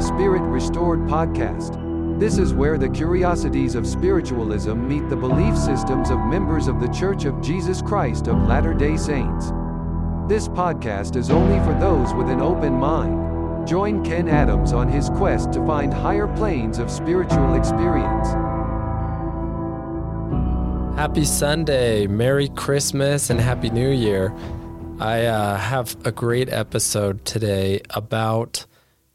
the Spirit Restored podcast. This is where the curiosities of spiritualism meet the belief systems of members of the Church of Jesus Christ of Latter day Saints. This podcast is only for those with an open mind. Join Ken Adams on his quest to find higher planes of spiritual experience. Happy Sunday, Merry Christmas, and Happy New Year. I uh, have a great episode today about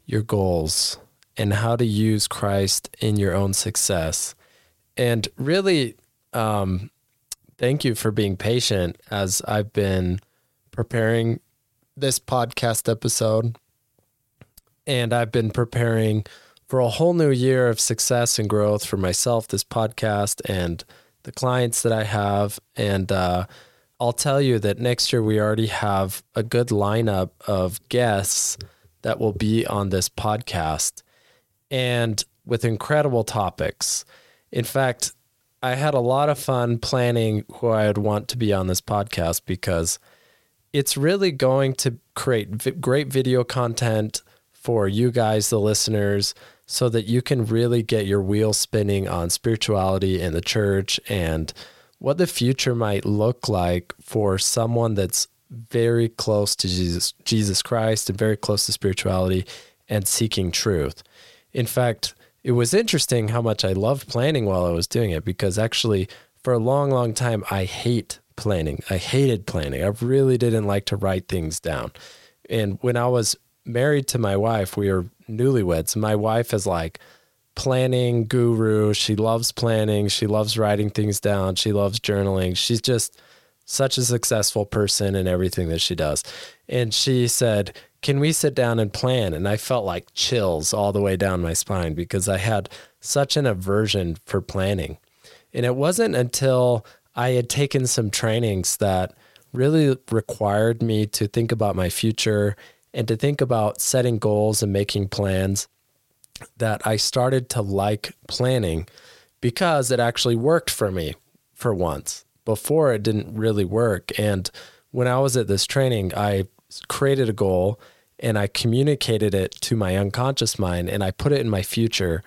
your goals and how to use Christ in your own success. And really, um, thank you for being patient as I've been preparing this podcast episode. And I've been preparing for a whole new year of success and growth for myself, this podcast, and the clients that I have. And uh, I'll tell you that next year we already have a good lineup of guests that will be on this podcast and with incredible topics. In fact, I had a lot of fun planning who I would want to be on this podcast because it's really going to create v- great video content for you guys, the listeners, so that you can really get your wheels spinning on spirituality in the church and what the future might look like for someone that's very close to Jesus, Jesus Christ and very close to spirituality and seeking truth. In fact, it was interesting how much I loved planning while I was doing it because actually, for a long, long time, I hate planning. I hated planning. I really didn't like to write things down. And when I was married to my wife, we were newlyweds. My wife is like planning guru. She loves planning. She loves writing things down. She loves journaling. She's just such a successful person in everything that she does. And she said, Can we sit down and plan? And I felt like chills all the way down my spine because I had such an aversion for planning. And it wasn't until I had taken some trainings that really required me to think about my future and to think about setting goals and making plans that I started to like planning because it actually worked for me for once. Before it didn't really work. And when I was at this training, I created a goal and I communicated it to my unconscious mind and I put it in my future.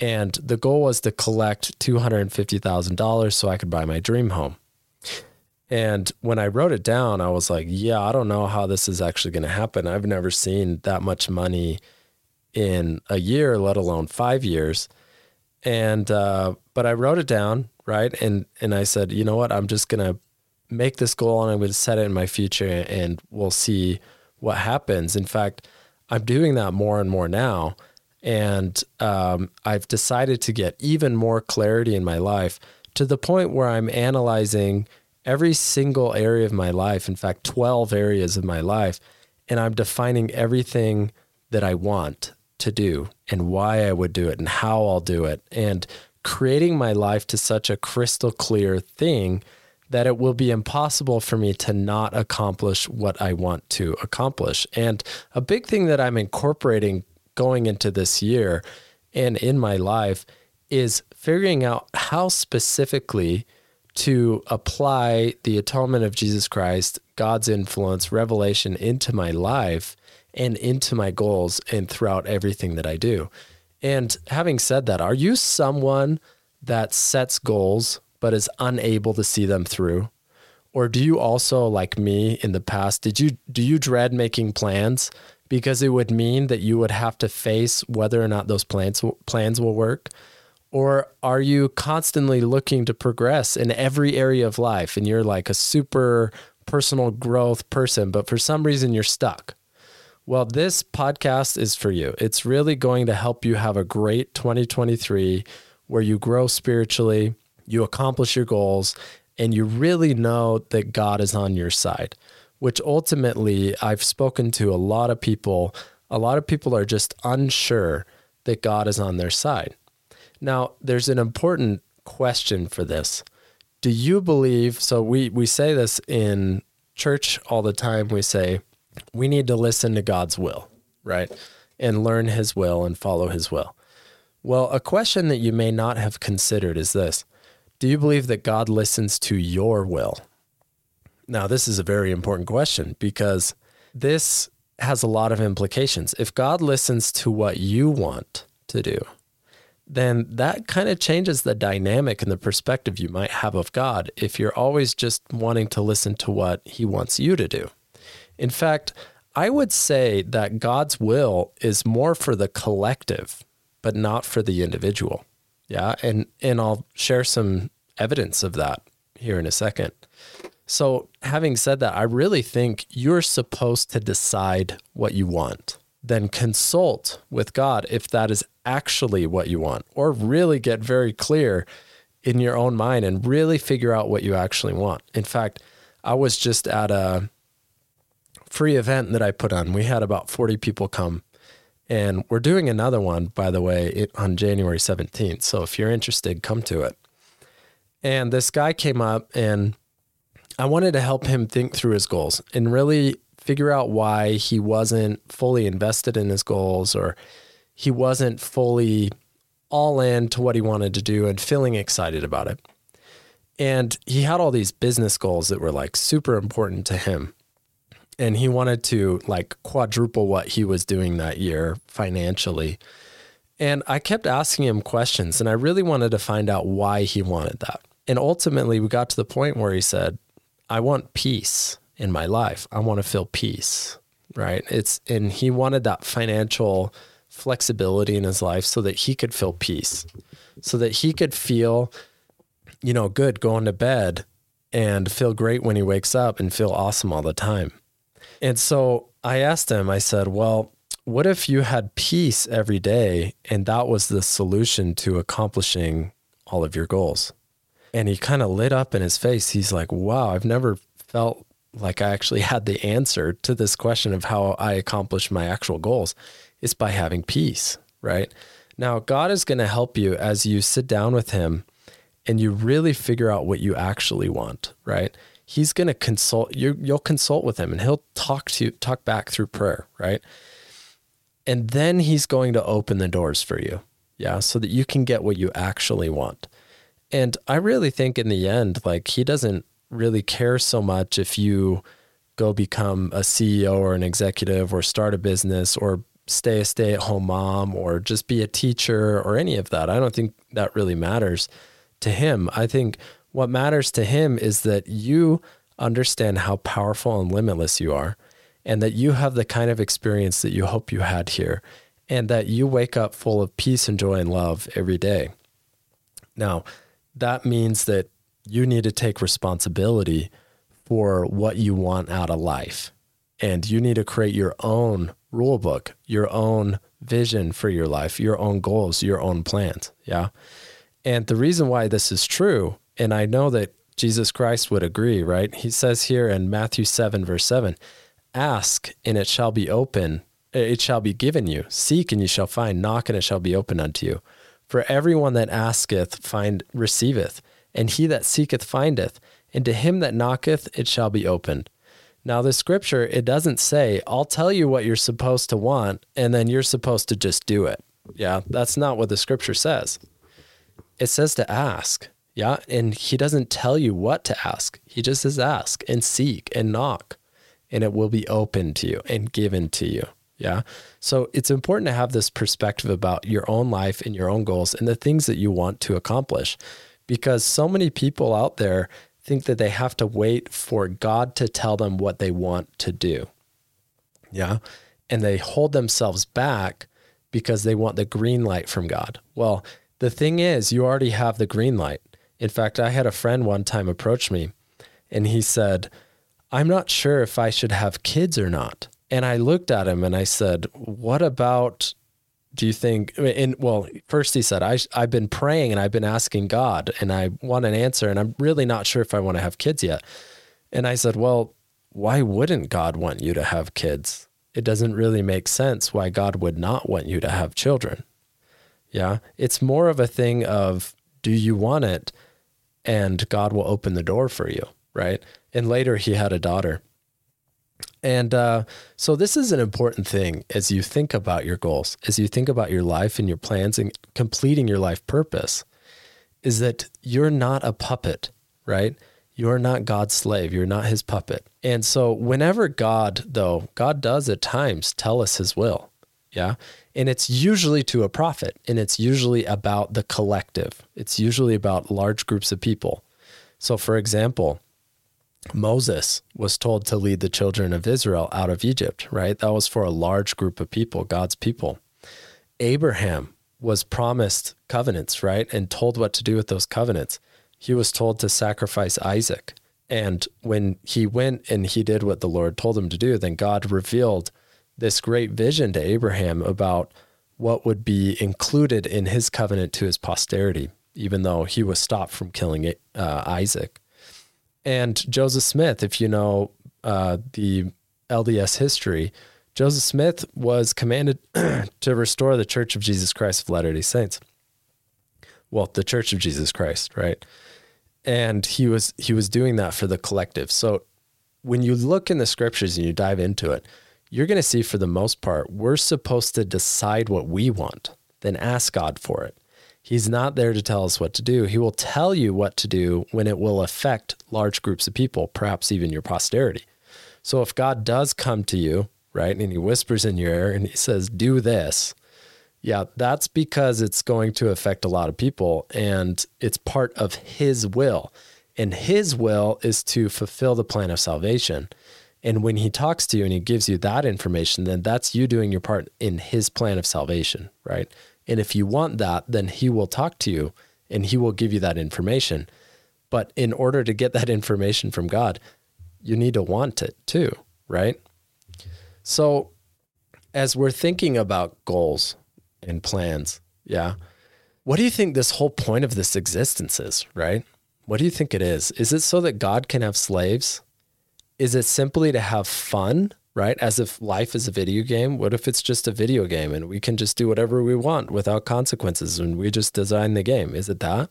And the goal was to collect $250,000 so I could buy my dream home. And when I wrote it down, I was like, yeah, I don't know how this is actually going to happen. I've never seen that much money in a year, let alone five years. And, uh, but I wrote it down, right? And, and I said, you know what? I'm just to make this goal and I'm to set it in my future and we'll see what happens. In fact, I'm doing that more and more now. And um, I've decided to get even more clarity in my life to the point where I'm analyzing every single area of my life, in fact, 12 areas of my life, and I'm defining everything that I want to do and why I would do it and how I'll do it, and creating my life to such a crystal clear thing that it will be impossible for me to not accomplish what I want to accomplish. And a big thing that I'm incorporating going into this year and in my life is figuring out how specifically to apply the atonement of Jesus Christ, God's influence, revelation into my life and into my goals and throughout everything that I do. And having said that, are you someone that sets goals but is unable to see them through? Or do you also like me in the past, did you do you dread making plans because it would mean that you would have to face whether or not those plans plans will work? Or are you constantly looking to progress in every area of life and you're like a super personal growth person, but for some reason you're stuck? Well, this podcast is for you. It's really going to help you have a great 2023 where you grow spiritually, you accomplish your goals, and you really know that God is on your side, which ultimately I've spoken to a lot of people. A lot of people are just unsure that God is on their side. Now, there's an important question for this. Do you believe? So we we say this in church all the time. We say we need to listen to God's will, right? And learn his will and follow his will. Well, a question that you may not have considered is this. Do you believe that God listens to your will? Now, this is a very important question because this has a lot of implications. If God listens to what you want to do, then that kind of changes the dynamic and the perspective you might have of God if you're always just wanting to listen to what he wants you to do. In fact, I would say that God's will is more for the collective, but not for the individual. Yeah, and and I'll share some evidence of that here in a second. So, having said that, I really think you're supposed to decide what you want. Then consult with God if that is actually what you want, or really get very clear in your own mind and really figure out what you actually want. In fact, I was just at a free event that I put on. We had about 40 people come, and we're doing another one, by the way, on January 17th. So if you're interested, come to it. And this guy came up and I wanted to help him think through his goals and really figure out why he wasn't fully invested in his goals or he wasn't fully all in to what he wanted to do and feeling excited about it. And he had all these business goals that were like super important to him. And he wanted to like quadruple what he was doing that year financially. And I kept asking him questions and I really wanted to find out why he wanted that. And ultimately, we got to the point where he said, I want peace in my life. I want to feel peace, right? It's and he wanted that financial flexibility in his life so that he could feel peace. So that he could feel you know, good going to bed and feel great when he wakes up and feel awesome all the time. And so I asked him, I said, "Well, what if you had peace every day and that was the solution to accomplishing all of your goals?" And he kind of lit up in his face. He's like, wow, I've never felt like I actually had the answer to this question of how I accomplish my actual goals. It's by having peace, right? Now, God is going to help you as you sit down with Him and you really figure out what you actually want, right? He's going to consult you. You'll consult with Him, and He'll talk to you, talk back through prayer, right? And then He's going to open the doors for you, yeah, so that you can get what you actually want. And I really think in the end, like he doesn't really care so much if you go become a CEO or an executive or start a business or stay a stay at home mom or just be a teacher or any of that. I don't think that really matters to him. I think what matters to him is that you understand how powerful and limitless you are and that you have the kind of experience that you hope you had here and that you wake up full of peace and joy and love every day. Now, that means that you need to take responsibility for what you want out of life. And you need to create your own rule book, your own vision for your life, your own goals, your own plans. Yeah. And the reason why this is true, and I know that Jesus Christ would agree, right? He says here in Matthew 7, verse 7 Ask and it shall be open, it shall be given you. Seek and you shall find. Knock and it shall be open unto you. For everyone that asketh find receiveth, and he that seeketh findeth, and to him that knocketh it shall be opened. Now the scripture it doesn't say, I'll tell you what you're supposed to want and then you're supposed to just do it. Yeah, that's not what the scripture says. It says to ask. Yeah, and he doesn't tell you what to ask. He just says ask and seek and knock and it will be open to you and given to you. Yeah. So it's important to have this perspective about your own life and your own goals and the things that you want to accomplish because so many people out there think that they have to wait for God to tell them what they want to do. Yeah. And they hold themselves back because they want the green light from God. Well, the thing is, you already have the green light. In fact, I had a friend one time approach me and he said, I'm not sure if I should have kids or not. And I looked at him and I said, What about, do you think, and well, first he said, I, I've been praying and I've been asking God and I want an answer and I'm really not sure if I want to have kids yet. And I said, Well, why wouldn't God want you to have kids? It doesn't really make sense why God would not want you to have children. Yeah. It's more of a thing of, do you want it? And God will open the door for you. Right. And later he had a daughter. And uh, so, this is an important thing as you think about your goals, as you think about your life and your plans and completing your life purpose, is that you're not a puppet, right? You are not God's slave. You're not his puppet. And so, whenever God, though, God does at times tell us his will. Yeah. And it's usually to a prophet and it's usually about the collective, it's usually about large groups of people. So, for example, Moses was told to lead the children of Israel out of Egypt, right? That was for a large group of people, God's people. Abraham was promised covenants, right? And told what to do with those covenants he was told to sacrifice Isaac. And when he went and he did what the Lord told him to do, then God revealed this great vision to Abraham about what would be included in his covenant to his posterity, even though he was stopped from killing uh, Isaac. And Joseph Smith, if you know uh, the LDS history, Joseph Smith was commanded to restore the Church of Jesus Christ of Latter day Saints. Well, the Church of Jesus Christ, right? and he was he was doing that for the collective. So when you look in the scriptures and you dive into it, you're going to see for the most part we're supposed to decide what we want, then ask God for it. He's not there to tell us what to do. He will tell you what to do when it will affect large groups of people, perhaps even your posterity. So if God does come to you, right, and he whispers in your ear and he says, "Do this," Yeah, that's because it's going to affect a lot of people and it's part of his will. And his will is to fulfill the plan of salvation. And when he talks to you and he gives you that information, then that's you doing your part in his plan of salvation, right? And if you want that, then he will talk to you and he will give you that information. But in order to get that information from God, you need to want it too, right? So, as we're thinking about goals, and plans. Yeah. What do you think this whole point of this existence is, right? What do you think it is? Is it so that God can have slaves? Is it simply to have fun, right? As if life is a video game. What if it's just a video game and we can just do whatever we want without consequences and we just design the game? Is it that?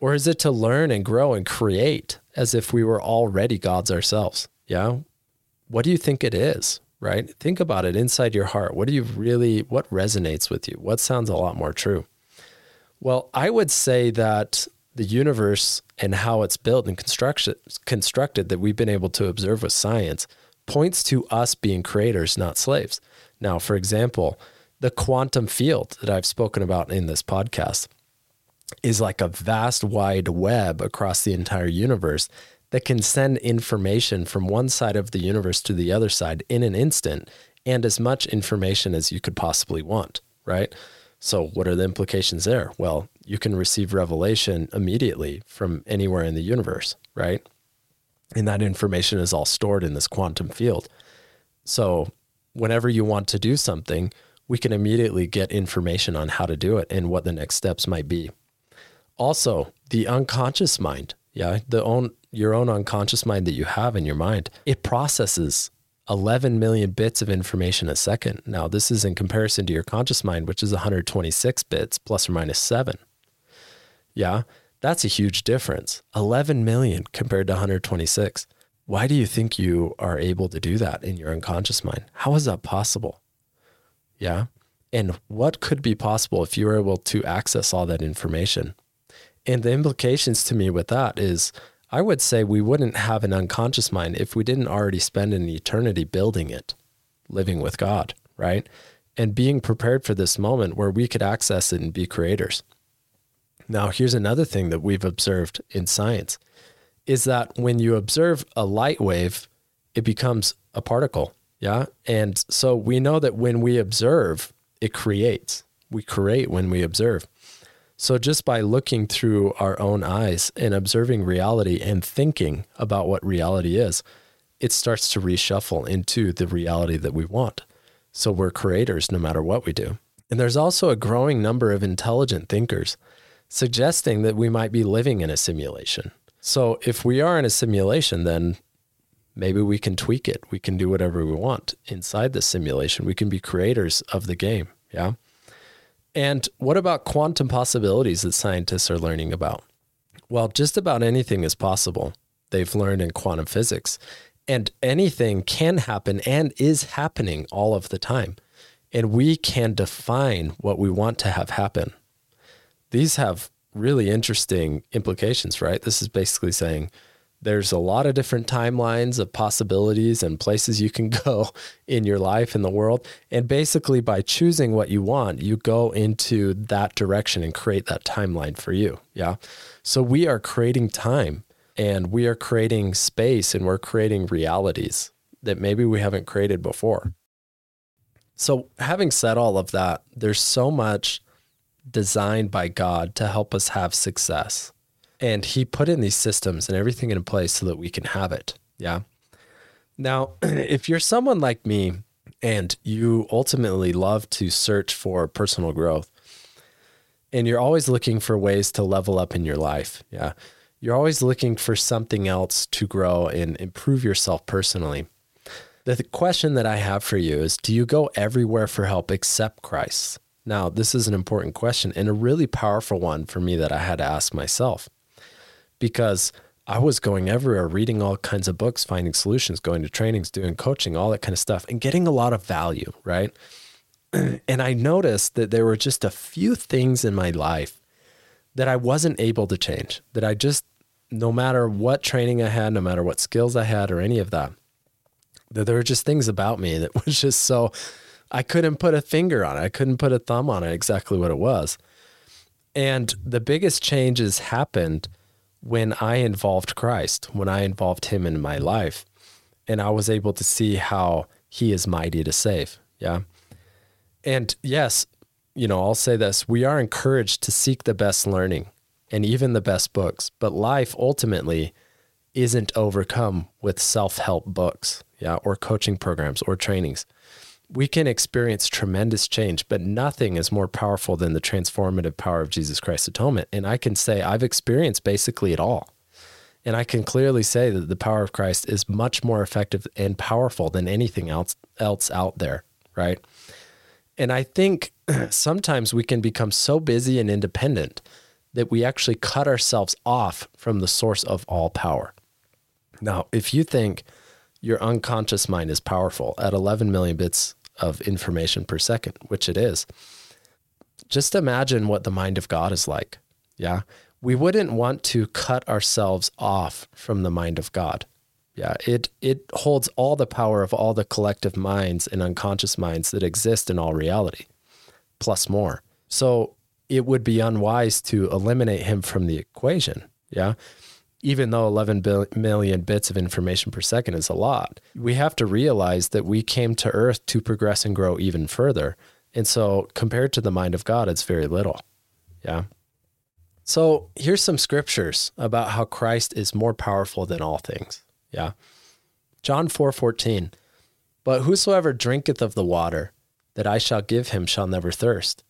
Or is it to learn and grow and create as if we were already gods ourselves? Yeah. What do you think it is? right? Think about it inside your heart. What do you really, what resonates with you? What sounds a lot more true? Well, I would say that the universe and how it's built and constructed that we've been able to observe with science points to us being creators, not slaves. Now, for example, the quantum field that I've spoken about in this podcast is like a vast wide web across the entire universe that can send information from one side of the universe to the other side in an instant and as much information as you could possibly want, right? So, what are the implications there? Well, you can receive revelation immediately from anywhere in the universe, right? And that information is all stored in this quantum field. So, whenever you want to do something, we can immediately get information on how to do it and what the next steps might be. Also, the unconscious mind, yeah, the own your own unconscious mind that you have in your mind, it processes 11 million bits of information a second. Now, this is in comparison to your conscious mind, which is 126 bits plus or minus seven. Yeah, that's a huge difference. 11 million compared to 126. Why do you think you are able to do that in your unconscious mind? How is that possible? Yeah. And what could be possible if you were able to access all that information? And the implications to me with that is I would say we wouldn't have an unconscious mind if we didn't already spend an eternity building it, living with God, right? And being prepared for this moment where we could access it and be creators. Now, here's another thing that we've observed in science is that when you observe a light wave, it becomes a particle. Yeah. And so we know that when we observe, it creates. We create when we observe. So, just by looking through our own eyes and observing reality and thinking about what reality is, it starts to reshuffle into the reality that we want. So, we're creators no matter what we do. And there's also a growing number of intelligent thinkers suggesting that we might be living in a simulation. So, if we are in a simulation, then maybe we can tweak it. We can do whatever we want inside the simulation. We can be creators of the game. Yeah. And what about quantum possibilities that scientists are learning about? Well, just about anything is possible. They've learned in quantum physics. And anything can happen and is happening all of the time. And we can define what we want to have happen. These have really interesting implications, right? This is basically saying there's a lot of different timelines of possibilities and places you can go in your life in the world. And basically, by choosing what you want, you go into that direction and create that timeline for you. Yeah. So we are creating time and we are creating space and we're creating realities that maybe we haven't created before. So, having said all of that, there's so much designed by God to help us have success. And He put in these systems and everything in place so that we can have it. Yeah. Now, if you're someone like me and you ultimately love to search for personal growth, and you're always looking for ways to level up in your life, yeah, you're always looking for something else to grow and improve yourself personally. The question that I have for you is Do you go everywhere for help except Christ? Now, this is an important question and a really powerful one for me that I had to ask myself because I was going everywhere, reading all kinds of books, finding solutions, going to trainings, doing coaching, all that kind of stuff, and getting a lot of value, right? And I noticed that there were just a few things in my life that I wasn't able to change, that I just, no matter what training I had, no matter what skills I had or any of that, that there were just things about me that was just so I couldn't put a finger on it. I couldn't put a thumb on it exactly what it was. And the biggest changes happened when I involved Christ, when I involved him in my life. And I was able to see how he is mighty to save. Yeah. And yes, you know, I'll say this we are encouraged to seek the best learning and even the best books, but life ultimately isn't overcome with self help books, yeah, or coaching programs or trainings we can experience tremendous change, but nothing is more powerful than the transformative power of Jesus Christ's atonement. And I can say I've experienced basically it all. And I can clearly say that the power of Christ is much more effective and powerful than anything else else out there, right? And I think sometimes we can become so busy and independent that we actually cut ourselves off from the source of all power. Now, if you think your unconscious mind is powerful at 11 million bits of information per second, which it is. Just imagine what the mind of God is like. Yeah. We wouldn't want to cut ourselves off from the mind of God. Yeah, it it holds all the power of all the collective minds and unconscious minds that exist in all reality, plus more. So it would be unwise to eliminate him from the equation. Yeah even though 11 million bits of information per second is a lot, we have to realize that we came to earth to progress and grow even further. And so, compared to the mind of God, it's very little. Yeah. So, here's some scriptures about how Christ is more powerful than all things. Yeah. John 4 14. But whosoever drinketh of the water that I shall give him shall never thirst.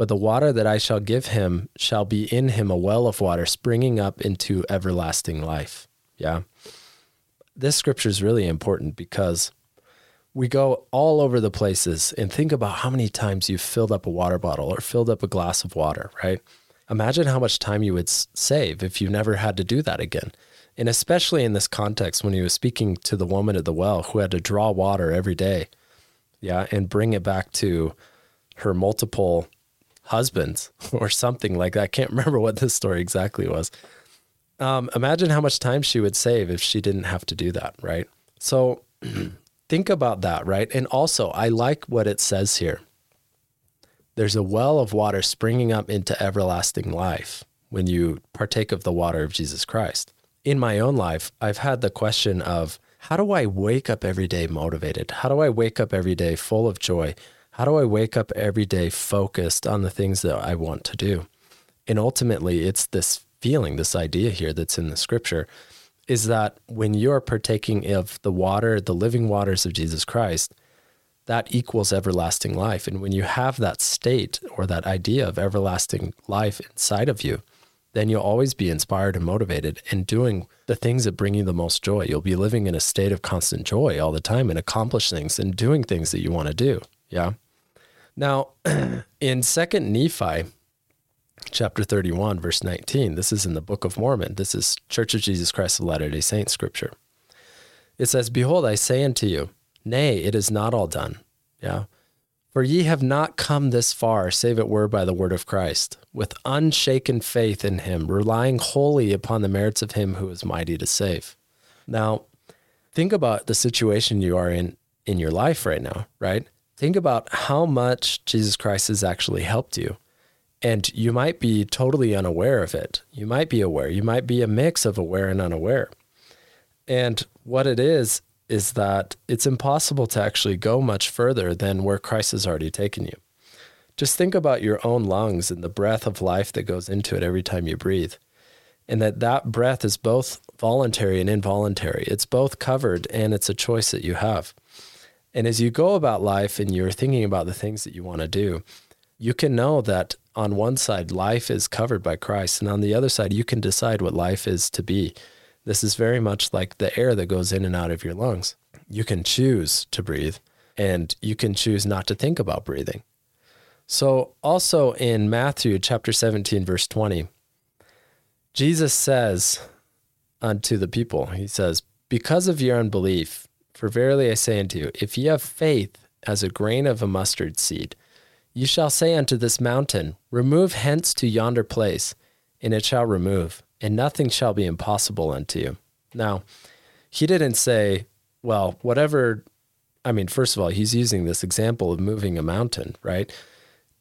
But the water that I shall give him shall be in him a well of water springing up into everlasting life. Yeah. This scripture is really important because we go all over the places and think about how many times you've filled up a water bottle or filled up a glass of water, right? Imagine how much time you would save if you never had to do that again. And especially in this context, when he was speaking to the woman at the well who had to draw water every day, yeah, and bring it back to her multiple husbands or something like that. I can't remember what this story exactly was. Um, imagine how much time she would save if she didn't have to do that, right? So think about that, right? And also, I like what it says here. There's a well of water springing up into everlasting life when you partake of the water of Jesus Christ. In my own life, I've had the question of how do I wake up every day motivated? How do I wake up every day full of joy? How do I wake up every day focused on the things that I want to do? And ultimately, it's this feeling, this idea here that's in the scripture is that when you're partaking of the water, the living waters of Jesus Christ, that equals everlasting life. And when you have that state or that idea of everlasting life inside of you, then you'll always be inspired and motivated and doing the things that bring you the most joy. You'll be living in a state of constant joy all the time and accomplish things and doing things that you want to do. Yeah. Now, in 2nd Nephi, chapter 31, verse 19, this is in the Book of Mormon. This is Church of Jesus Christ of Latter day Saints scripture. It says, Behold, I say unto you, Nay, it is not all done. Yeah. For ye have not come this far, save it were by the word of Christ, with unshaken faith in him, relying wholly upon the merits of him who is mighty to save. Now, think about the situation you are in in your life right now, right? Think about how much Jesus Christ has actually helped you. And you might be totally unaware of it. You might be aware. You might be a mix of aware and unaware. And what it is, is that it's impossible to actually go much further than where Christ has already taken you. Just think about your own lungs and the breath of life that goes into it every time you breathe. And that that breath is both voluntary and involuntary. It's both covered and it's a choice that you have. And as you go about life and you're thinking about the things that you want to do, you can know that on one side, life is covered by Christ. And on the other side, you can decide what life is to be. This is very much like the air that goes in and out of your lungs. You can choose to breathe and you can choose not to think about breathing. So, also in Matthew chapter 17, verse 20, Jesus says unto the people, He says, Because of your unbelief, for verily I say unto you, if ye have faith as a grain of a mustard seed, you shall say unto this mountain, Remove hence to yonder place, and it shall remove, and nothing shall be impossible unto you. Now, he didn't say, well, whatever. I mean, first of all, he's using this example of moving a mountain, right?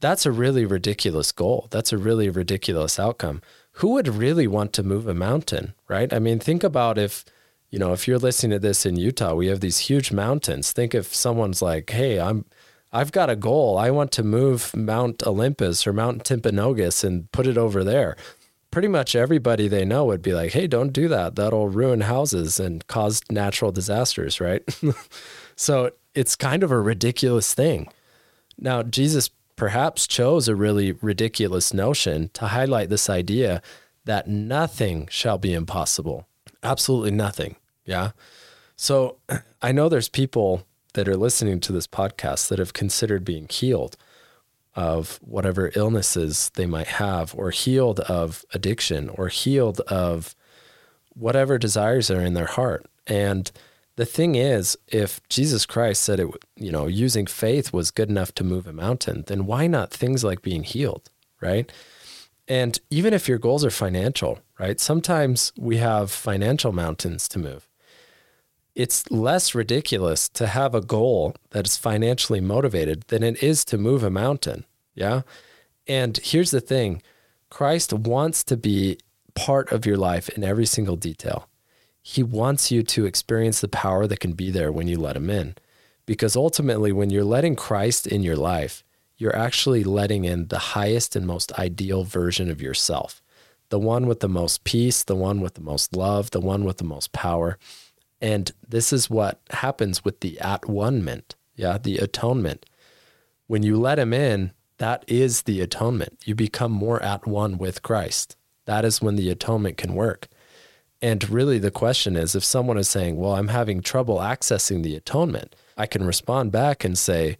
That's a really ridiculous goal. That's a really ridiculous outcome. Who would really want to move a mountain, right? I mean, think about if, you know, if you're listening to this in Utah, we have these huge mountains. Think if someone's like, hey, I'm, I've got a goal. I want to move Mount Olympus or Mount Timpanogos and put it over there pretty much everybody they know would be like, hey, don't do that. That'll ruin houses and cause natural disasters, right? so it's kind of a ridiculous thing. Now, Jesus perhaps chose a really ridiculous notion to highlight this idea that nothing shall be impossible. Absolutely nothing. Yeah. So I know there's people that are listening to this podcast that have considered being healed of whatever illnesses they might have, or healed of addiction, or healed of whatever desires are in their heart. And the thing is, if Jesus Christ said it, you know, using faith was good enough to move a mountain, then why not things like being healed, right? And even if your goals are financial, right? Sometimes we have financial mountains to move. It's less ridiculous to have a goal that is financially motivated than it is to move a mountain. Yeah. And here's the thing Christ wants to be part of your life in every single detail. He wants you to experience the power that can be there when you let him in. Because ultimately, when you're letting Christ in your life, you're actually letting in the highest and most ideal version of yourself the one with the most peace, the one with the most love, the one with the most power. And this is what happens with the at one ment, yeah, the atonement. When you let him in, that is the atonement. You become more at one with Christ. That is when the atonement can work. And really, the question is if someone is saying, Well, I'm having trouble accessing the atonement, I can respond back and say,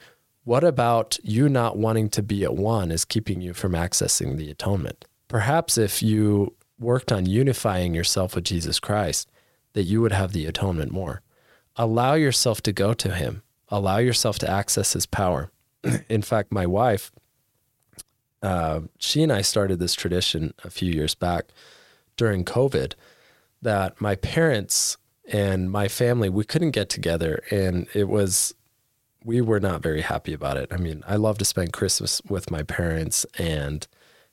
What about you not wanting to be at one is keeping you from accessing the atonement? Perhaps if you worked on unifying yourself with Jesus Christ, that you would have the atonement more. Allow yourself to go to Him, allow yourself to access His power. In fact, my wife, uh, she and I started this tradition a few years back during COVID that my parents and my family we couldn't get together and it was we were not very happy about it. I mean, I love to spend Christmas with my parents and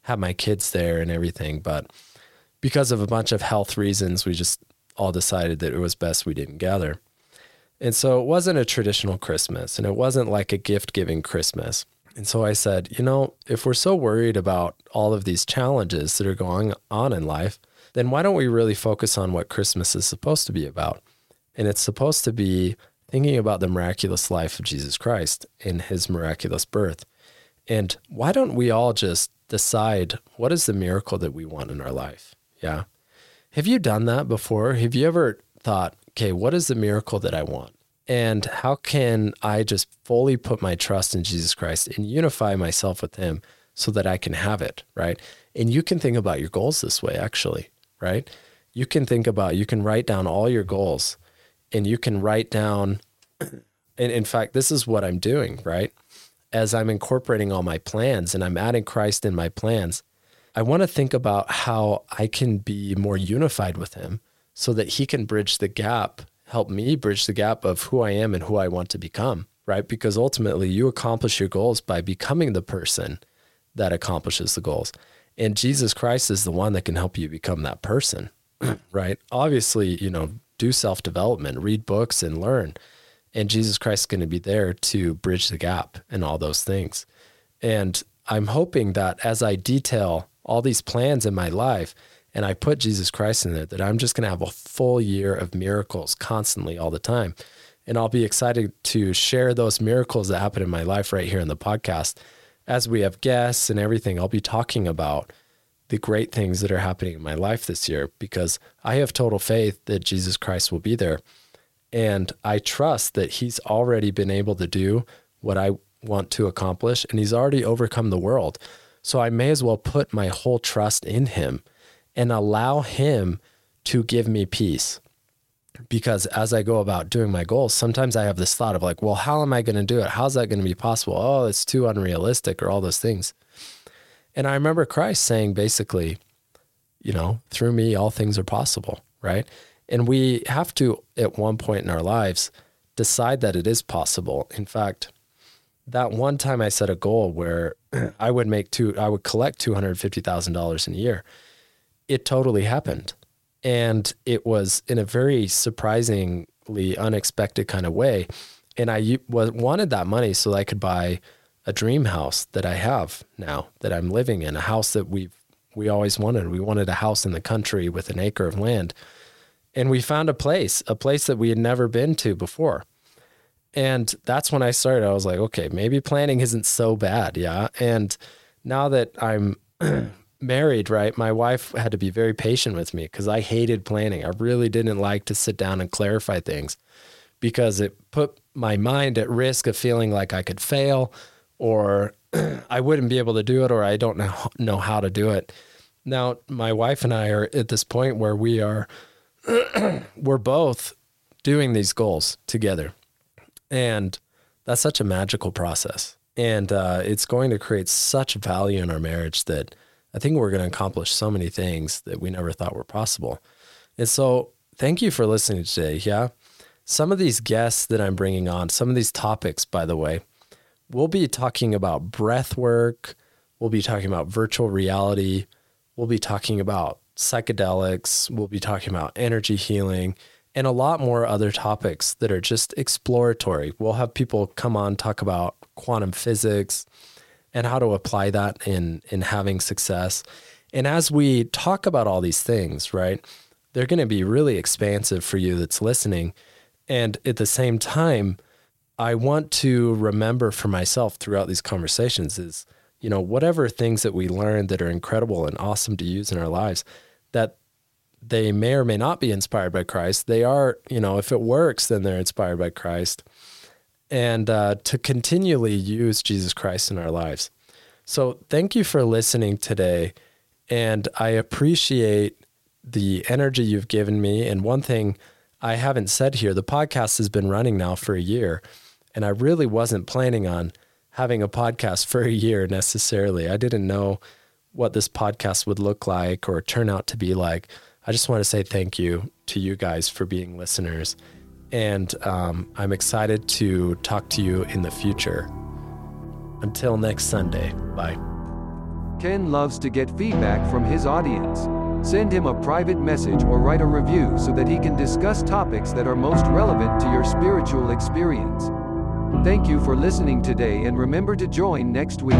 have my kids there and everything, but because of a bunch of health reasons, we just all decided that it was best we didn't gather. And so it wasn't a traditional Christmas and it wasn't like a gift giving Christmas. And so I said, you know, if we're so worried about all of these challenges that are going on in life, then why don't we really focus on what Christmas is supposed to be about? And it's supposed to be thinking about the miraculous life of Jesus Christ in his miraculous birth. And why don't we all just decide what is the miracle that we want in our life? Yeah. Have you done that before? Have you ever thought, okay, what is the miracle that I want? And how can I just fully put my trust in Jesus Christ and unify myself with Him so that I can have it, right? And you can think about your goals this way, actually, right? You can think about, you can write down all your goals and you can write down, and in fact, this is what I'm doing, right? as I'm incorporating all my plans and I'm adding Christ in my plans, I want to think about how I can be more unified with Him so that He can bridge the gap, help me bridge the gap of who I am and who I want to become, right? Because ultimately, you accomplish your goals by becoming the person that accomplishes the goals. And Jesus Christ is the one that can help you become that person, right? Obviously, you know, do self development, read books, and learn. And Jesus Christ is going to be there to bridge the gap and all those things. And I'm hoping that as I detail all these plans in my life and I put Jesus Christ in there, that I'm just going to have a full year of miracles constantly all the time. And I'll be excited to share those miracles that happen in my life right here in the podcast. As we have guests and everything, I'll be talking about the great things that are happening in my life this year because I have total faith that Jesus Christ will be there. And I trust that he's already been able to do what I want to accomplish and he's already overcome the world. So I may as well put my whole trust in him and allow him to give me peace. Because as I go about doing my goals, sometimes I have this thought of like, well, how am I going to do it? How's that going to be possible? Oh, it's too unrealistic or all those things. And I remember Christ saying basically, you know, through me, all things are possible, right? And we have to, at one point in our lives, decide that it is possible. In fact, that one time I set a goal where I would make two, I would collect $250,000 in a year. It totally happened. And it was in a very surprisingly unexpected kind of way. And I wanted that money so that I could buy a dream house that I have now that I'm living in, a house that we've we always wanted. We wanted a house in the country with an acre of land. And we found a place, a place that we had never been to before. And that's when I started. I was like, okay, maybe planning isn't so bad. Yeah. And now that I'm married, right, my wife had to be very patient with me because I hated planning. I really didn't like to sit down and clarify things because it put my mind at risk of feeling like I could fail or I wouldn't be able to do it or I don't know, know how to do it. Now, my wife and I are at this point where we are, we're both doing these goals together. And that's such a magical process. And uh, it's going to create such value in our marriage that I think we're going to accomplish so many things that we never thought were possible. And so, thank you for listening today. Yeah. Some of these guests that I'm bringing on, some of these topics, by the way, we'll be talking about breath work. We'll be talking about virtual reality. We'll be talking about psychedelics. We'll be talking about energy healing and a lot more other topics that are just exploratory. We'll have people come on talk about quantum physics and how to apply that in in having success. And as we talk about all these things, right? They're going to be really expansive for you that's listening. And at the same time, I want to remember for myself throughout these conversations is, you know, whatever things that we learn that are incredible and awesome to use in our lives, that they may or may not be inspired by Christ. They are, you know, if it works, then they're inspired by Christ. And uh, to continually use Jesus Christ in our lives. So thank you for listening today. And I appreciate the energy you've given me. And one thing I haven't said here the podcast has been running now for a year. And I really wasn't planning on having a podcast for a year necessarily. I didn't know what this podcast would look like or turn out to be like. I just want to say thank you to you guys for being listeners. And um, I'm excited to talk to you in the future. Until next Sunday, bye. Ken loves to get feedback from his audience. Send him a private message or write a review so that he can discuss topics that are most relevant to your spiritual experience. Thank you for listening today and remember to join next week.